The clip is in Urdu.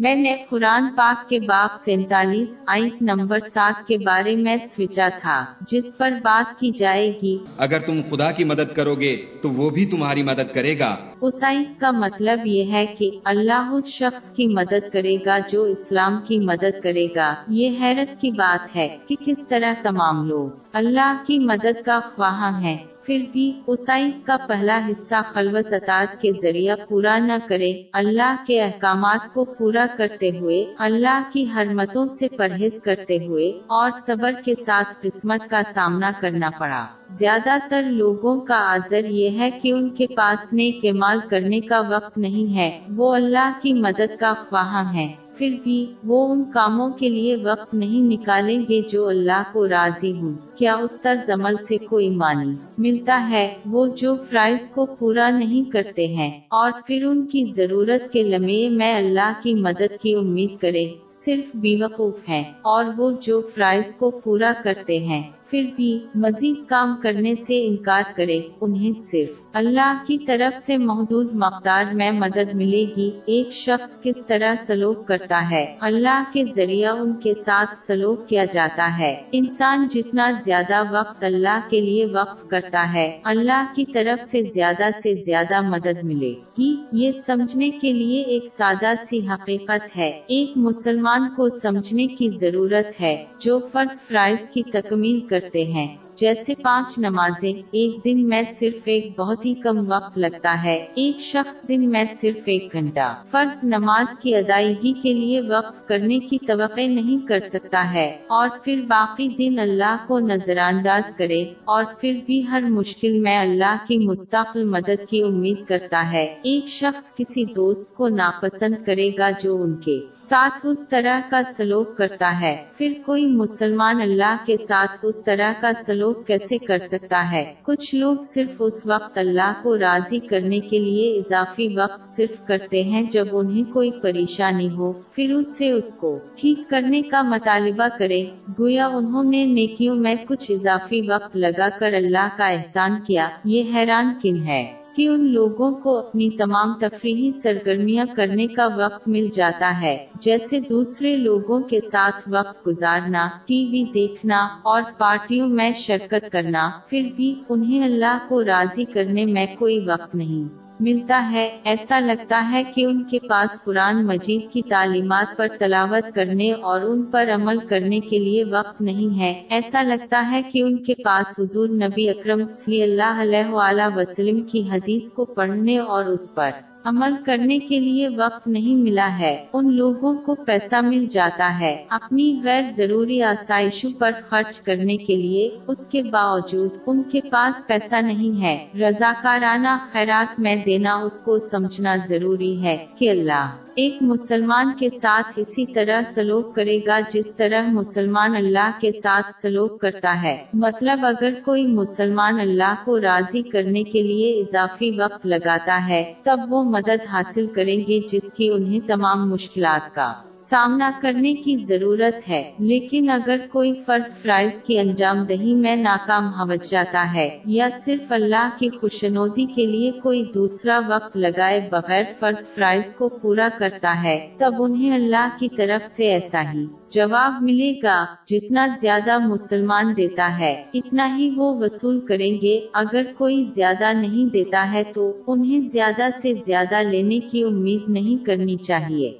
میں نے قرآن پاک کے باب سینتالیس آئٹ نمبر سات کے بارے میں سوچا تھا جس پر بات کی جائے گی۔ اگر تم خدا کی مدد کرو گے تو وہ بھی تمہاری مدد کرے گا۔ اس آئٹ کا مطلب یہ ہے کہ اللہ اس شخص کی مدد کرے گا جو اسلام کی مدد کرے گا۔ یہ حیرت کی بات ہے کہ کس طرح تمام لوگ اللہ کی مدد کا خواہاں ہیں۔ پھر بھی اسائی کا پہلا حصہ خلوص اطاعت کے ذریعہ پورا نہ کرے اللہ کے احکامات کو پورا کرتے ہوئے، اللہ کی حرمتوں سے پرہیز کرتے ہوئے اور صبر کے ساتھ قسمت کا سامنا کرنا پڑا۔ زیادہ تر لوگوں کا عذر یہ ہے کہ ان کے پاس نیک مال کرنے کا وقت نہیں ہے، وہ اللہ کی مدد کا خواہاں ہے پھر بھی وہ ان کاموں کے لیے وقت نہیں نکالیں گے جو اللہ کو راضی ہوں۔ کیا اس طرز عمل سے کوئی مانی؟ ملتا ہے وہ جو فرائض کو پورا نہیں کرتے ہیں۔ اور پھر ان کی ضرورت کے لمحے میں اللہ کی مدد کی امید کرے صرف بیوقوف ہیں۔ اور وہ جو فرائض کو پورا کرتے ہیں۔ پھر بھی مزید کام کرنے سے انکار کرے، انہیں صرف اللہ کی طرف سے محدود مقدار میں مدد ملے گی۔ ایک شخص کس طرح سلوک کرتا ہے، اللہ کے ذریعہ ان کے ساتھ سلوک کیا جاتا ہے۔ انسان جتنا زیادہ وقت اللہ کے لیے وقف کرتا ہے، اللہ کی طرف سے زیادہ سے زیادہ مدد ملے گی۔ یہ سمجھنے کے لیے ایک سادہ سی حقیقت ہے۔ ایک مسلمان کو سمجھنے کی ضرورت ہے، جو فرض فرائض کی تکمیل کرتے ہیں۔ جیسے پانچ نمازیں، ایک دن میں صرف ایک بہت ہی کم وقت لگتا ہے، ایک شخص دن میں صرف ایک گھنٹہ۔ فرض نماز کی ادائیگی کے لیے وقف کرنے کی توقع نہیں کر سکتا ہے، اور پھر باقی دن اللہ کو نظر انداز کرے، اور پھر بھی ہر مشکل میں اللہ کی مستقل مدد کی امید کرتا ہے۔ ایک شخص کسی دوست کو ناپسند کرے گا جو ان کے ساتھ اس طرح کا سلوک کرتا ہے۔ پھر کوئی مسلمان اللہ کے ساتھ اس طرح کا سلوک کیسے کر سکتا ہے؟ کچھ لوگ صرف اس وقت اللہ کو راضی کرنے کے لیے اضافی وقت صرف کرتے ہیں جب انہیں کوئی پریشانی ہو، پھر اس سے اس کو ٹھیک کرنے کا مطالبہ کرے گویا انہوں نے نیکیوں میں کچھ اضافی وقت لگا کر اللہ کا احسان کیا، یہ حیران کن ہے۔ کہ ان لوگوں کو اپنی تمام تفریحی سرگرمیاں کرنے کا وقت مل جاتا ہے، جیسے دوسرے لوگوں کے ساتھ وقت گزارنا، ٹی وی دیکھنا اور پارٹیوں میں شرکت کرنا، پھر بھی انہیں اللہ کو راضی کرنے میں کوئی وقت نہیں۔ ملتا ہے، ایسا لگتا ہے کہ ان کے پاس قرآن مجید کی تعلیمات پر تلاوت کرنے اور ان پر عمل کرنے کے لیے وقت نہیں ہے۔ ایسا لگتا ہے کہ ان کے پاس حضور نبی اکرم صلی اللہ علیہ وآلہ وسلم کی حدیث کو پڑھنے اور اس پر عمل کرنے کے لیے وقت نہیں ملا ہے۔ ان لوگوں کو پیسہ مل جاتا ہے۔ اپنی غیر ضروری آسائشوں پر خرچ کرنے کے لیے اس کے باوجود ان کے پاس پیسہ نہیں ہے۔ رضاکارانہ خیرات میں دینا اس کو سمجھنا ضروری ہے کہ اللہ ایک مسلمان کے ساتھ اسی طرح سلوک کرے گا جس طرح مسلمان اللہ کے ساتھ سلوک کرتا ہے۔ مطلب اگر کوئی مسلمان اللہ کو راضی کرنے کے لیے اضافی وقت لگاتا ہے، تب وہ مدد حاصل کریں گے جس کی انہیں تمام مشکلات کا۔ سامنا کرنے کی ضرورت ہے، لیکن اگر کوئی فرد فرائض کی انجام دہی میں ناکام ہو جاتا ہے، یا صرف اللہ کی خوشنودی کے لیے کوئی دوسرا وقت لگائے بغیر فرض فرائض کو پورا کرتا ہے، تب انہیں اللہ کی طرف سے ایسا ہی جواب ملے گا جتنا زیادہ مسلمان دیتا ہے، اتنا ہی وہ وصول کریں گے اگر کوئی زیادہ نہیں دیتا ہے تو انہیں زیادہ سے زیادہ لینے کی امید نہیں کرنی چاہیے۔